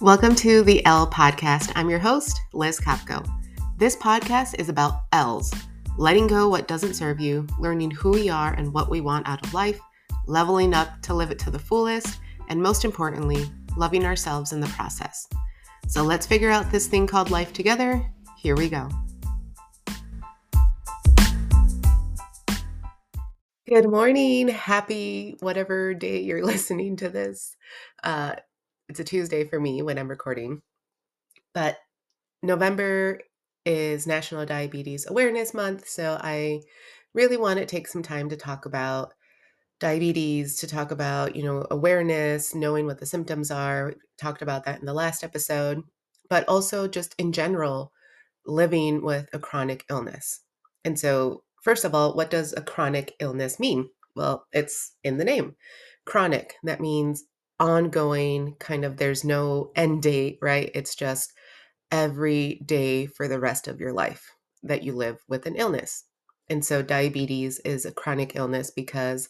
Welcome to the L Podcast. I'm your host, Liz Kopco. This podcast is about L's letting go what doesn't serve you, learning who we are and what we want out of life, leveling up to live it to the fullest, and most importantly, loving ourselves in the process. So let's figure out this thing called life together. Here we go. Good morning. Happy whatever day you're listening to this. Uh, it's a Tuesday for me when I'm recording. But November is National Diabetes Awareness Month. So I really want to take some time to talk about diabetes, to talk about, you know, awareness, knowing what the symptoms are. We talked about that in the last episode, but also just in general, living with a chronic illness. And so First of all, what does a chronic illness mean? Well, it's in the name. Chronic, that means ongoing, kind of, there's no end date, right? It's just every day for the rest of your life that you live with an illness. And so diabetes is a chronic illness because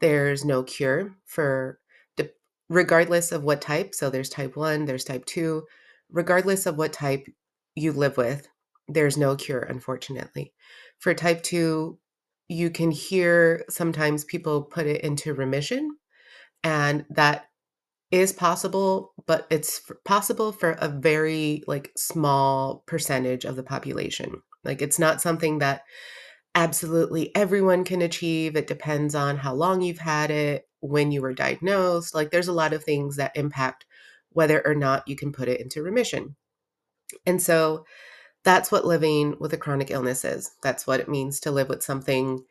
there's no cure for, regardless of what type. So there's type 1, there's type 2. Regardless of what type you live with, there's no cure, unfortunately. For type 2, you can hear sometimes people put it into remission, and that is possible, but it's possible for a very like small percentage of the population. Mm. Like it's not something that absolutely everyone can achieve. It depends on how long you've had it, when you were diagnosed. Like there's a lot of things that impact whether or not you can put it into remission. And so that's what living with a chronic illness is. That's what it means to live with something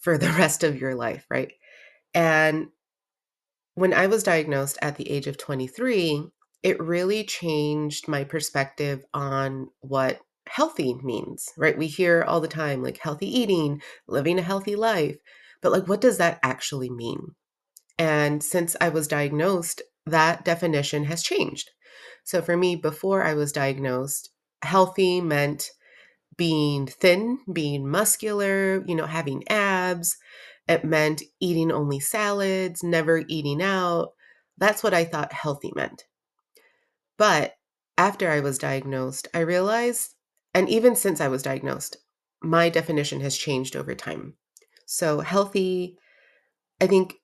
for the rest of your life, right? And when I was diagnosed at the age of 23, it really changed my perspective on what healthy means, right? We hear all the time like healthy eating, living a healthy life, but like what does that actually mean? And since I was diagnosed, that definition has changed. So for me, before I was diagnosed, healthy meant being thin, being muscular, you know, having abs. It meant eating only salads, never eating out. That's what I thought healthy meant. But after I was diagnosed, I realized, and even since I was diagnosed, my definition has changed over time. So, healthy, I think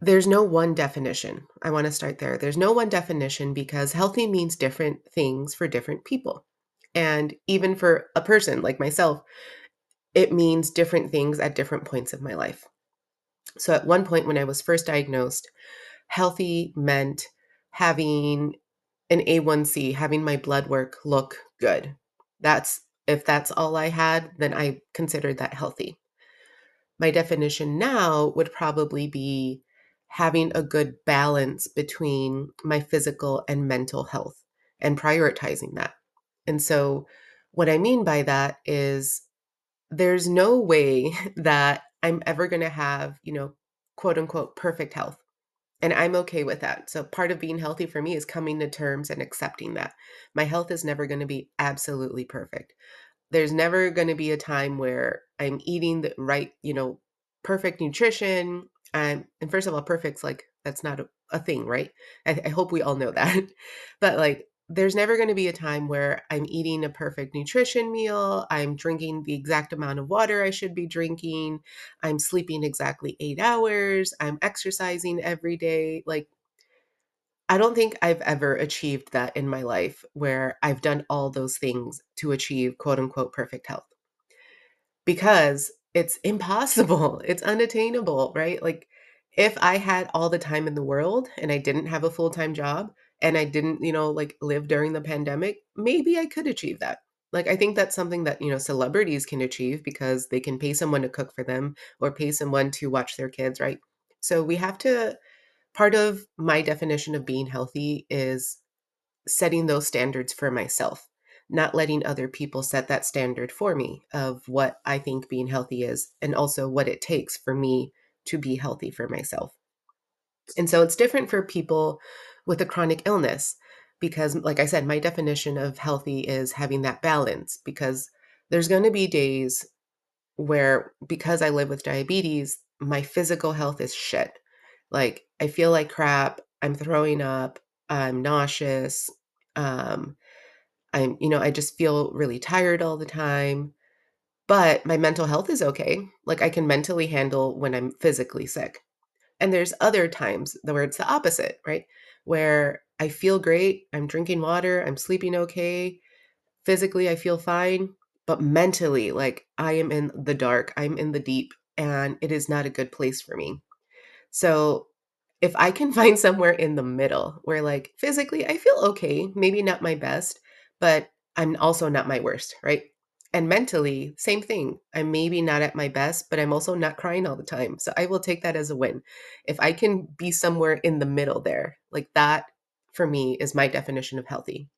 there's no one definition. I want to start there. There's no one definition because healthy means different things for different people. And even for a person like myself, it means different things at different points of my life. So at one point when I was first diagnosed, healthy meant having an A1C, having my blood work look good. That's if that's all I had, then I considered that healthy. My definition now would probably be having a good balance between my physical and mental health and prioritizing that. And so, what I mean by that is there's no way that I'm ever going to have, you know, quote unquote, perfect health. And I'm okay with that. So, part of being healthy for me is coming to terms and accepting that. My health is never going to be absolutely perfect. There's never going to be a time where I'm eating the right, you know, perfect nutrition. Um, and first of all, perfect's like, that's not a, a thing, right? I, I hope we all know that. but like, there's never going to be a time where I'm eating a perfect nutrition meal, I'm drinking the exact amount of water I should be drinking, I'm sleeping exactly eight hours, I'm exercising every day. Like, I don't think I've ever achieved that in my life where I've done all those things to achieve quote unquote perfect health because it's impossible, it's unattainable, right? Like, if I had all the time in the world and I didn't have a full time job, and I didn't, you know, like live during the pandemic, maybe I could achieve that. Like I think that's something that, you know, celebrities can achieve because they can pay someone to cook for them or pay someone to watch their kids, right? So we have to part of my definition of being healthy is setting those standards for myself, not letting other people set that standard for me of what I think being healthy is and also what it takes for me to be healthy for myself. And so it's different for people with a chronic illness because like i said my definition of healthy is having that balance because there's going to be days where because i live with diabetes my physical health is shit like i feel like crap i'm throwing up I'm nauseous. Um, I'm, you know, I just feel really tired all the time. But my mental health is okay. Like I can mentally handle when I'm physically sick. And there's other times where it's the opposite, right? Where I feel great, I'm drinking water, I'm sleeping okay, physically I feel fine, but mentally, like I am in the dark, I'm in the deep, and it is not a good place for me. So if I can find somewhere in the middle where, like, physically I feel okay, maybe not my best, but I'm also not my worst, right? And mentally, same thing. I'm maybe not at my best, but I'm also not crying all the time. So I will take that as a win. If I can be somewhere in the middle there, like that for me is my definition of healthy.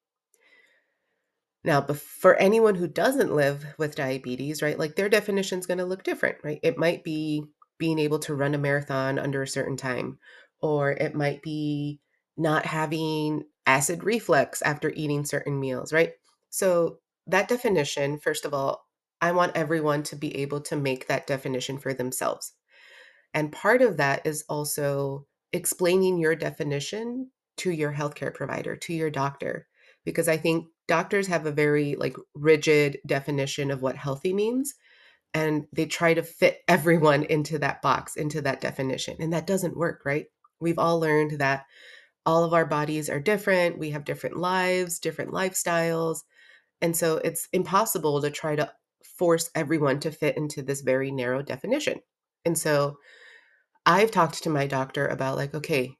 Now, for anyone who doesn't live with diabetes, right, like their definition is going to look different, right? It might be being able to run a marathon under a certain time, or it might be not having acid reflux after eating certain meals, right? So, that definition, first of all, I want everyone to be able to make that definition for themselves. And part of that is also explaining your definition to your healthcare provider, to your doctor, because I think doctors have a very like rigid definition of what healthy means and they try to fit everyone into that box, into that definition. And that doesn't work, right? We've all learned that all of our bodies are different, we have different lives, different lifestyles, and so it's impossible to try to force everyone to fit into this very narrow definition. And so I've talked to my doctor about like, okay,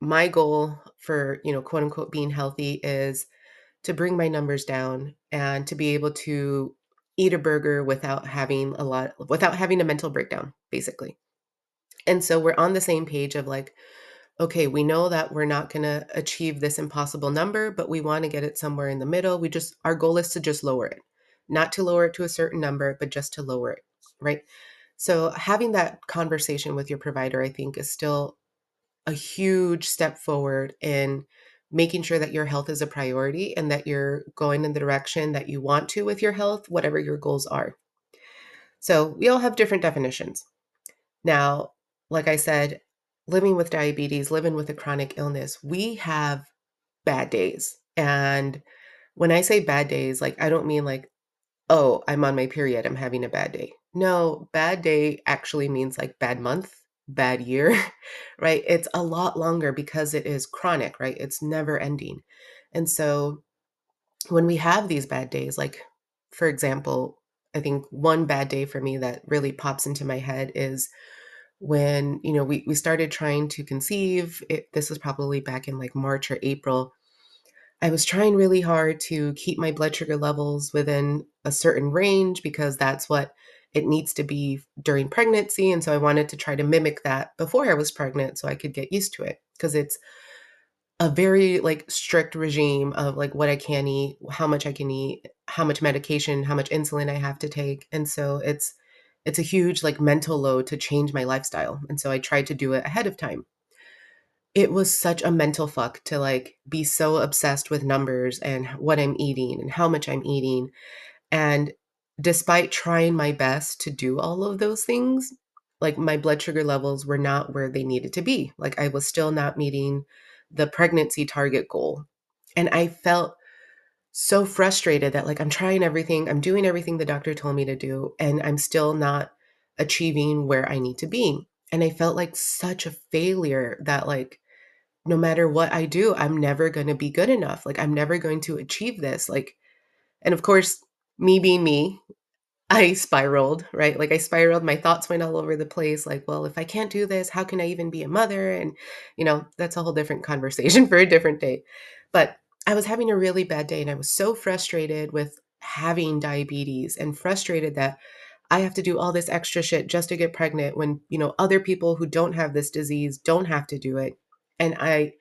my goal for, you know, quote unquote being healthy is to bring my numbers down and to be able to eat a burger without having a lot without having a mental breakdown, basically. And so we're on the same page of like, okay, we know that we're not going to achieve this impossible number, but we want to get it somewhere in the middle. We just, our goal is to just lower it, not to lower it to a certain number, but just to lower it, right? So having that conversation with your provider, I think, is still a huge step forward in making sure that your health is a priority and that you're going in the direction that you want to with your health, whatever your goals are. So we all have different definitions. Now, like I said, living with diabetes, living with a chronic illness, we have bad days. And when I say bad days, like I don't mean like, oh, I'm on my period, I'm having a bad day. No, bad day actually means like bad month, bad year, right? It's a lot longer because it is chronic, right? It's never ending. And so when we have these bad days, like for example, I think one bad day for me that really pops into my head is when you know we, we started trying to conceive it, this was probably back in like march or april i was trying really hard to keep my blood sugar levels within a certain range because that's what it needs to be during pregnancy and so i wanted to try to mimic that before i was pregnant so i could get used to it because it's a very like strict regime of like what i can eat how much i can eat how much medication how much insulin i have to take and so it's it's a huge like mental load to change my lifestyle. And so I tried to do it ahead of time. It was such a mental fuck to like be so obsessed with numbers and what I'm eating and how much I'm eating. And despite trying my best to do all of those things, like my blood sugar levels were not where they needed to be. Like I was still not meeting the pregnancy target goal. And I felt so frustrated that like I'm trying everything, I'm doing everything the doctor told me to do, and I'm still not achieving where I need to be. And I felt like such a failure that like no matter what I do, I'm never going to be good enough. Like I'm never going to achieve this. Like and of course, me being me, I spiraled, right? Like I spiraled, my thoughts went all over the place. Like, well, if I can't do this, how can I even be a mother? And, you know, that's a whole different conversation for a different day. But I was having a really bad day and I was so frustrated with having diabetes and frustrated that I have to do all this extra shit just to get pregnant when, you know, other people who don't have this disease don't have to do it. And I,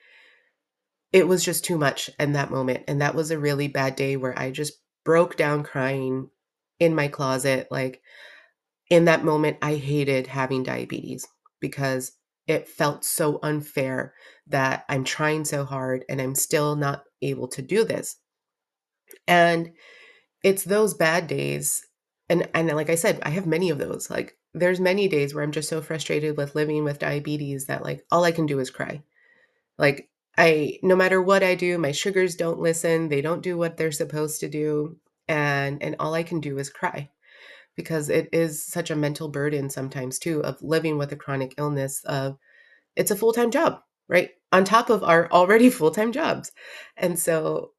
it was just too much in that moment. And that was a really bad day where I just broke down crying in my closet. Like in that moment, I hated having diabetes because it felt so unfair that I'm trying so hard and I'm still not able to do this. And it's those bad days and and like I said, I have many of those. Like there's many days where I'm just so frustrated with living with diabetes that like all I can do is cry. Like I no matter what I do, my sugars don't listen, they don't do what they're supposed to do, and and all I can do is cry because it is such a mental burden sometimes too of living with a chronic illness of it's a full-time job, right? On top of our already full-time jobs. And so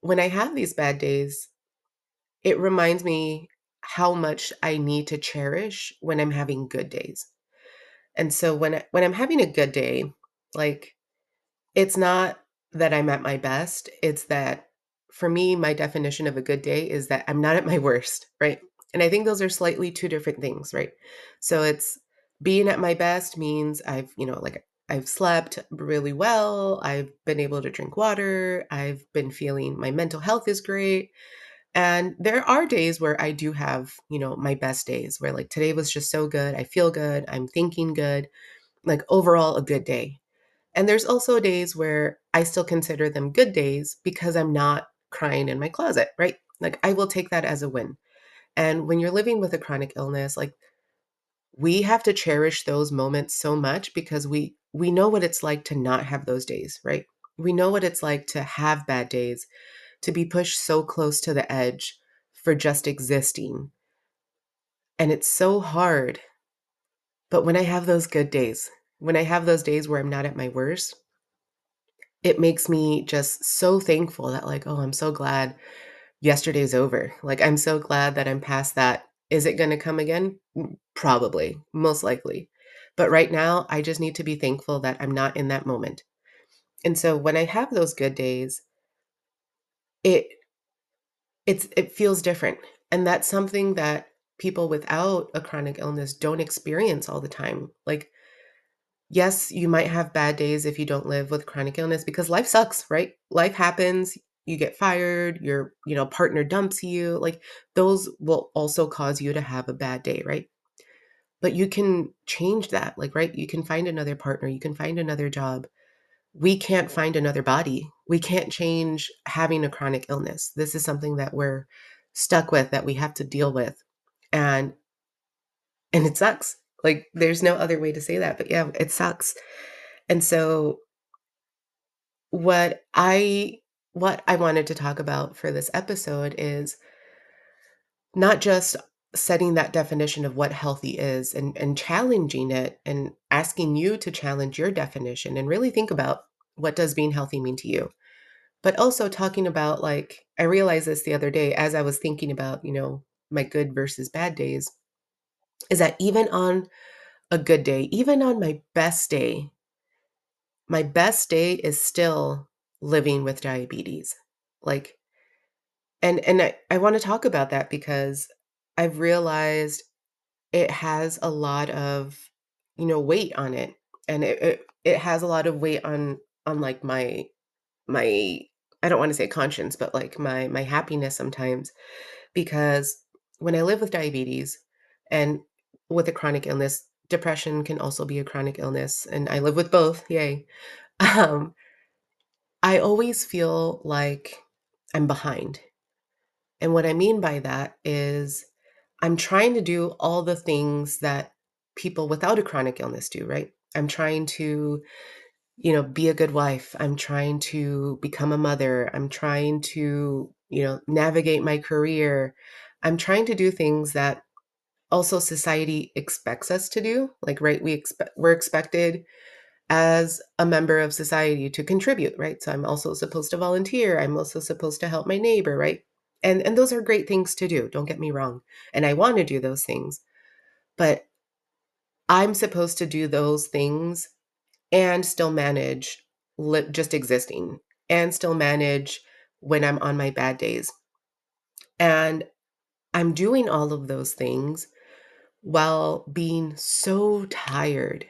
when I have these bad days, it reminds me how much I need to cherish when I'm having good days. And so when I, when I'm having a good day, like it's not that I'm at my best, it's that for me my definition of a good day is that I'm not at my worst, right? And I think those are slightly two different things, right? So it's being at my best means I've, you know, like I've slept really well, I've been able to drink water, I've been feeling my mental health is great. And there are days where I do have, you know, my best days where like today was just so good. I feel good. I'm thinking good. Like overall, a good day. And there's also days where I still consider them good days because I'm not crying in my closet, right? Like I will take that as a win. And when you're living with a chronic illness, like we have to cherish those moments so much because we we know what it's like to not have those days, right? We know what it's like to have bad days, to be pushed so close to the edge for just existing. And it's so hard. But when I have those good days, when I have those days where I'm not at my worst, it makes me just so thankful that, like, oh, I'm so glad yesterday's over. Like, I'm so glad that I'm past that. Is it going to come again? Probably, most likely. But right now, I just need to be thankful that I'm not in that moment. And so when I have those good days, it it's it feels different. And that's something that people without a chronic illness don't experience all the time. Like yes, you might have bad days if you don't live with chronic illness because life sucks, right? Life happens, you get fired, your, you know, partner dumps you. Like those will also cause you to have a bad day, right? But you can change that. Like, right? You can find another partner, you can find another job. We can't find another body. We can't change having a chronic illness. This is something that we're stuck with that we have to deal with. And and it sucks. Like there's no other way to say that, but yeah, it sucks. And so what I what I wanted to talk about for this episode is not just setting that definition of what healthy is and and challenging it and asking you to challenge your definition and really think about what does being healthy mean to you. But also talking about like I realized this the other day as I was thinking about, you know, my good versus bad days is that even on a good day, even on my best day, my best day is still living with diabetes. Like, and and I, I want to talk about that because I've realized it has a lot of, you know, weight on it. And it, it it has a lot of weight on on like my my I don't want to say conscience, but like my my happiness sometimes because when I live with diabetes and with a chronic illness, depression can also be a chronic illness, and I live with both. Yay. Um, I always feel like I'm behind. And what I mean by that is I'm trying to do all the things that people without a chronic illness do, right? I'm trying to, you know, be a good wife. I'm trying to become a mother. I'm trying to, you know, navigate my career. I'm trying to do things that also society expects us to do. Like, right, we expect we're expected as a member of society to contribute, right? So I'm also supposed to volunteer. I'm also supposed to help my neighbor, right? And and those are great things to do, don't get me wrong. And I want to do those things. But I'm supposed to do those things and still manage li- just existing and still manage when I'm on my bad days. And I'm doing all of those things while being so tired.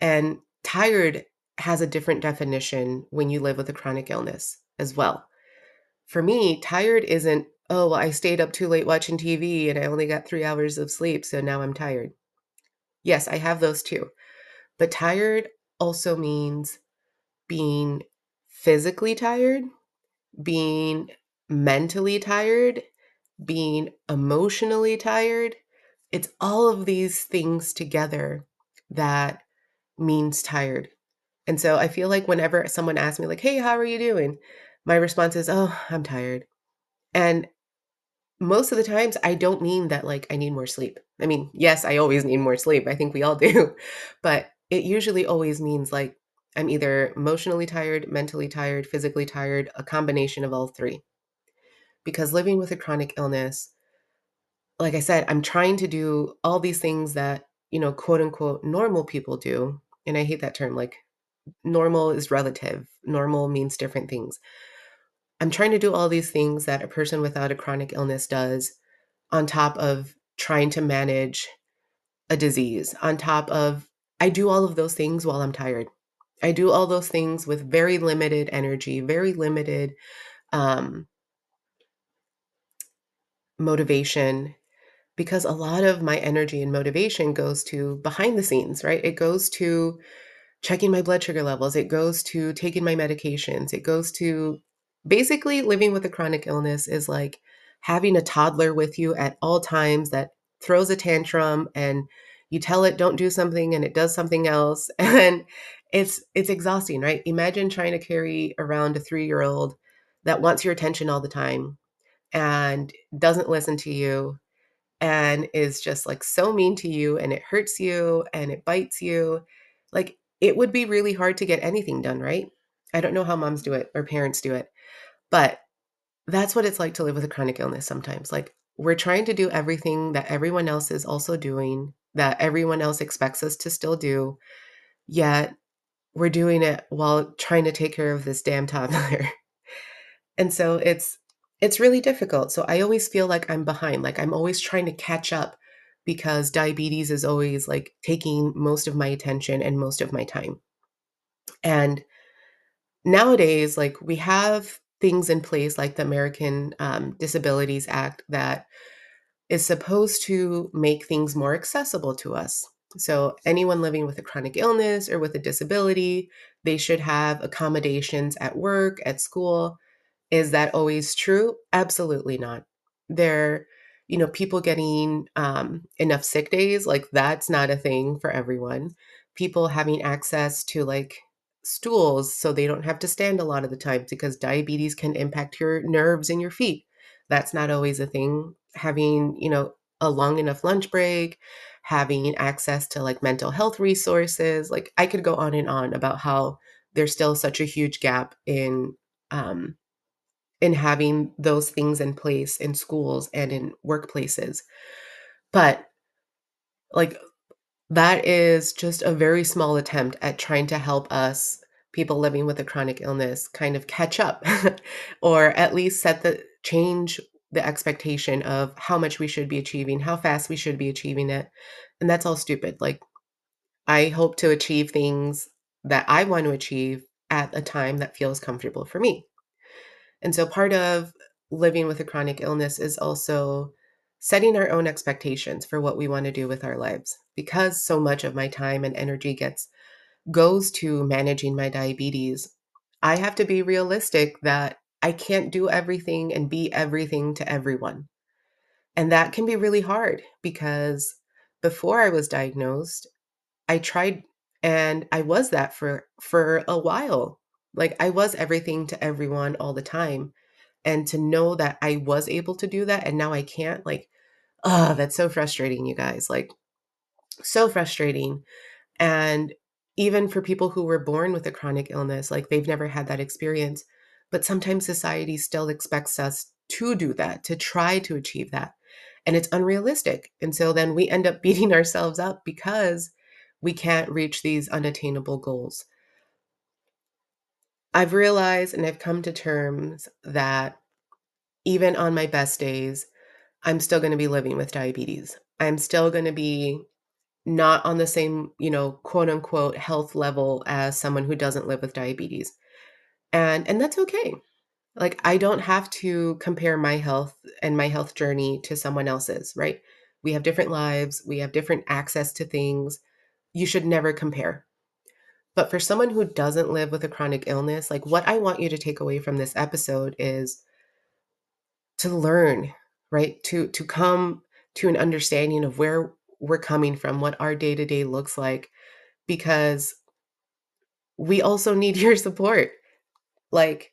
And tired has a different definition when you live with a chronic illness as well. For me, tired isn't, oh, well, I stayed up too late watching TV and I only got three hours of sleep, so now I'm tired. Yes, I have those too. But tired also means being physically tired, being mentally tired, being emotionally tired. It's all of these things together that means tired. And so I feel like whenever someone asks me like, "Hey, how are you doing?" My response is, "Oh, I'm tired." And most of the times I don't mean that like I need more sleep. I mean, yes, I always need more sleep. I think we all do. But it usually always means like I'm either emotionally tired, mentally tired, physically tired, a combination of all three. Because living with a chronic illness, like I said, I'm trying to do all these things that, you know, quote unquote normal people do. And I hate that term. Like normal is relative. Normal means different things. I'm trying to do all these things that a person without a chronic illness does on top of trying to manage a disease, on top of I do all of those things while I'm tired. I do all those things with very limited energy, very limited um, motivation, because a lot of my energy and motivation goes to behind the scenes, right? It goes to checking my blood sugar levels, it goes to taking my medications, it goes to basically living with a chronic illness is like having a toddler with you at all times that throws a tantrum and you tell it don't do something and it does something else. And it's it's exhausting right? Imagine trying to carry around a 3-year-old that wants your attention all the time and doesn't listen to you and is just like so mean to you and it hurts you and it bites you like it would be really hard to get anything done right i don't know how moms do it or parents do it but that's what it's like to live with a chronic illness sometimes. Like, we're trying to do everything that everyone else is also doing, that everyone else expects us to still do, yet we're doing it while trying to take care of this damn toddler. and so it's it's really difficult. So I always feel like I'm behind, like I'm always trying to catch up because diabetes is always like taking most of my attention and most of my time. And nowadays, like we have things in place like the American um, Disabilities Act that is supposed to make things more accessible to us. So, anyone living with a chronic illness or with a disability, they should have accommodations at work, at school. Is that always true? Absolutely not. There, you know, people getting um, enough sick days, like that's not a thing for everyone. People having access to like stools so they don't have to stand a lot of the time because diabetes can impact your nerves in your feet. That's not always a thing. Having, you know, a long enough lunch break, having access to like mental health resources. Like I could go on and on about how there's still such a huge gap in um in having those things in place in schools and in workplaces. But like that is just a very small attempt at trying to help us, people living with a chronic illness, kind of catch up or at least set the change the expectation of how much we should be achieving, how fast we should be achieving it. And that's all stupid. Like, I hope to achieve things that I want to achieve at a time that feels comfortable for me. And so part of living with a chronic illness is also setting our own expectations for what we want to do with our lives because so much of my time and energy gets goes to managing my diabetes i have to be realistic that i can't do everything and be everything to everyone. And that can be really hard because before i was diagnosed i tried and i was that for for a while like i was everything to everyone all the time and to know that I was able to do that and now I can't, like, oh, that's so frustrating, you guys. Like, so frustrating. And even for people who were born with a chronic illness, like they've never had that experience. But sometimes society still expects us to do that, to try to achieve that. And it's unrealistic. And so then we end up beating ourselves up because we can't reach these unattainable goals. I've realized and I've come to terms that even on my best days, I'm still going to be living with diabetes. I'm still going to be not on the same, you know, quote unquote health level as someone who doesn't live with diabetes. And and that's okay. Like I don't have to compare my health and my health journey to someone else's, right? We have different lives, we have different access to things. You should never compare. But for someone who doesn't live with a chronic illness, like what I want you to take away from this episode is to learn, right? To to come to an understanding of where we're coming from, what our day-to-day looks like because we also need your support. Like,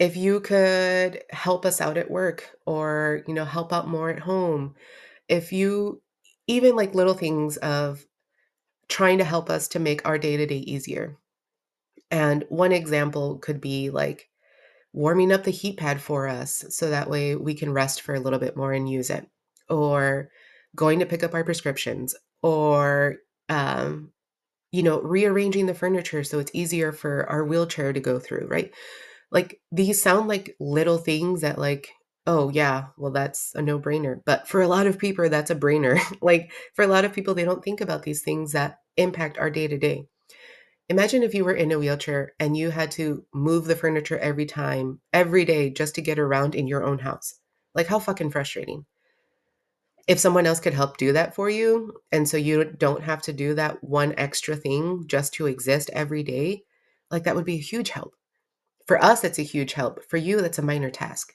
if you could help us out at work or, you know, help out more at home, if you even like little things of trying to help us to make our day to day easier. And one example could be like warming up the heat pad for us so that way we can rest for a little bit more and use it, or going to pick up our prescriptions, or, um, you know, rearranging the furniture so it's easier for our wheelchair to go through, right? Like these sound like little things that, like, oh, yeah, well, that's a no brainer. But for a lot of people, that's a brainer. like for a lot of people, they don't think about these things that impact our day to day. Imagine if you were in a wheelchair and you had to move the furniture every time, every day, just to get around in your own house. Like, how fucking frustrating. If someone else could help do that for you, and so you don't have to do that one extra thing just to exist every day, like that would be a huge help. For us, it's a huge help. For you, that's a minor task.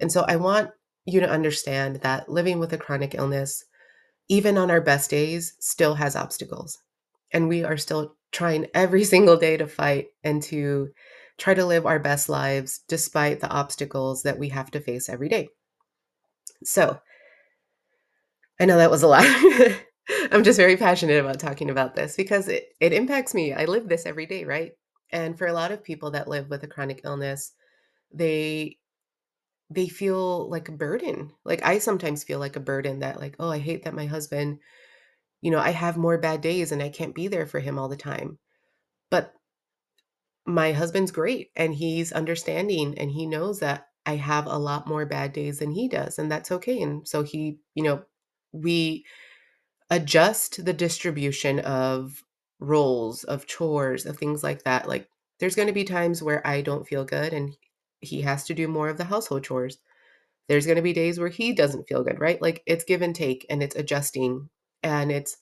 And so I want you to understand that living with a chronic illness, even on our best days, still has obstacles. And we are still trying every single day to fight and to try to live our best lives despite the obstacles that we have to face every day. So, I know that was a lot. I'm just very passionate about talking about this because it, it impacts me. I live this every day, right? And for a lot of people that live with a chronic illness, they they feel like a burden. Like I sometimes feel like a burden that like, oh, I hate that my husband, you know, I have more bad days and I can't be there for him all the time. But my husband's great and he's understanding and he knows that I have a lot more bad days than he does and that's okay. And so he, you know, we adjust the distribution of roles, of chores, of things like that. Like there's going to be times where I don't feel good and he has to do more of the household chores. There's going to be days where he doesn't feel good, right? Like it's give and take and it's adjusting and it's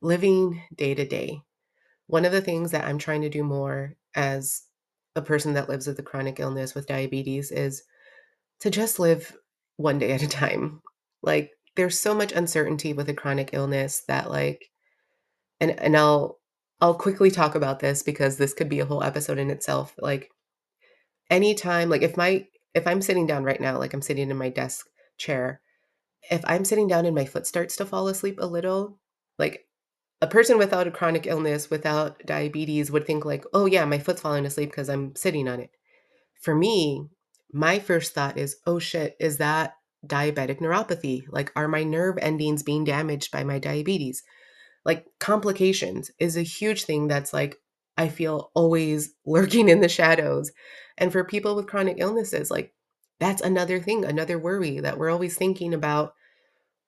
living day to day. One of the things that I'm trying to do more as a person that lives with a chronic illness with diabetes is to just live one day at a time. Like there's so much uncertainty with a chronic illness that like and and I'll I'll quickly talk about this because this could be a whole episode in itself. Like anytime like if my if I'm sitting down right now, like I'm sitting in my desk chair, if I'm sitting down and my foot starts to fall asleep a little, like a person without a chronic illness, without diabetes would think like, "Oh yeah, my foot's falling asleep because I'm sitting on it." For me, my first thought is, "Oh shit, is that diabetic neuropathy? Like are my nerve endings being damaged by my diabetes?" Like complications is a huge thing that's like I feel always lurking in the shadows. And for people with chronic illnesses, like that's another thing, another worry that we're always thinking about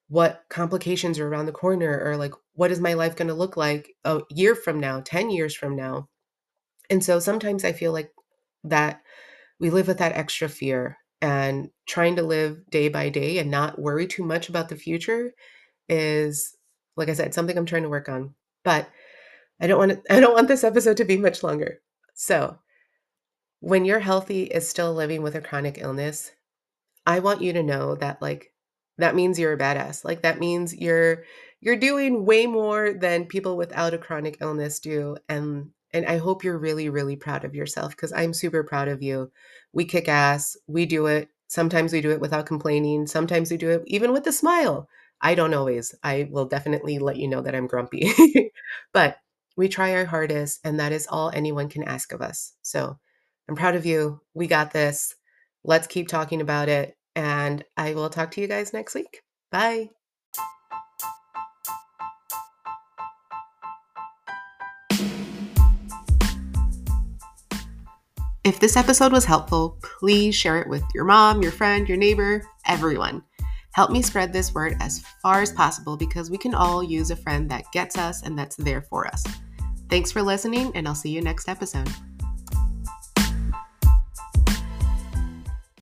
what complications are around the corner or like what is my life going to look like a year from now, 10 years from now. And so sometimes I feel like that we live with that extra fear and trying to live day by day and not worry too much about the future is like I said something I'm trying to work on. But I don't want to, I don't want this episode to be much longer. So, when you're healthy is still living with a chronic illness, I want you to know that like that means you're a badass. Like that means you're you're doing way more than people without a chronic illness do and and I hope you're really really proud of yourself cuz I'm super proud of you. We kick ass. We do it. Sometimes we do it without complaining. Sometimes we do it even with a smile. I don't always. I will definitely let you know that I'm grumpy. but we try our hardest and that is all anyone can ask of us. So, I'm proud of you. We got this. Let's keep talking about it. And I will talk to you guys next week. Bye. If this episode was helpful, please share it with your mom, your friend, your neighbor, everyone. Help me spread this word as far as possible because we can all use a friend that gets us and that's there for us. Thanks for listening, and I'll see you next episode.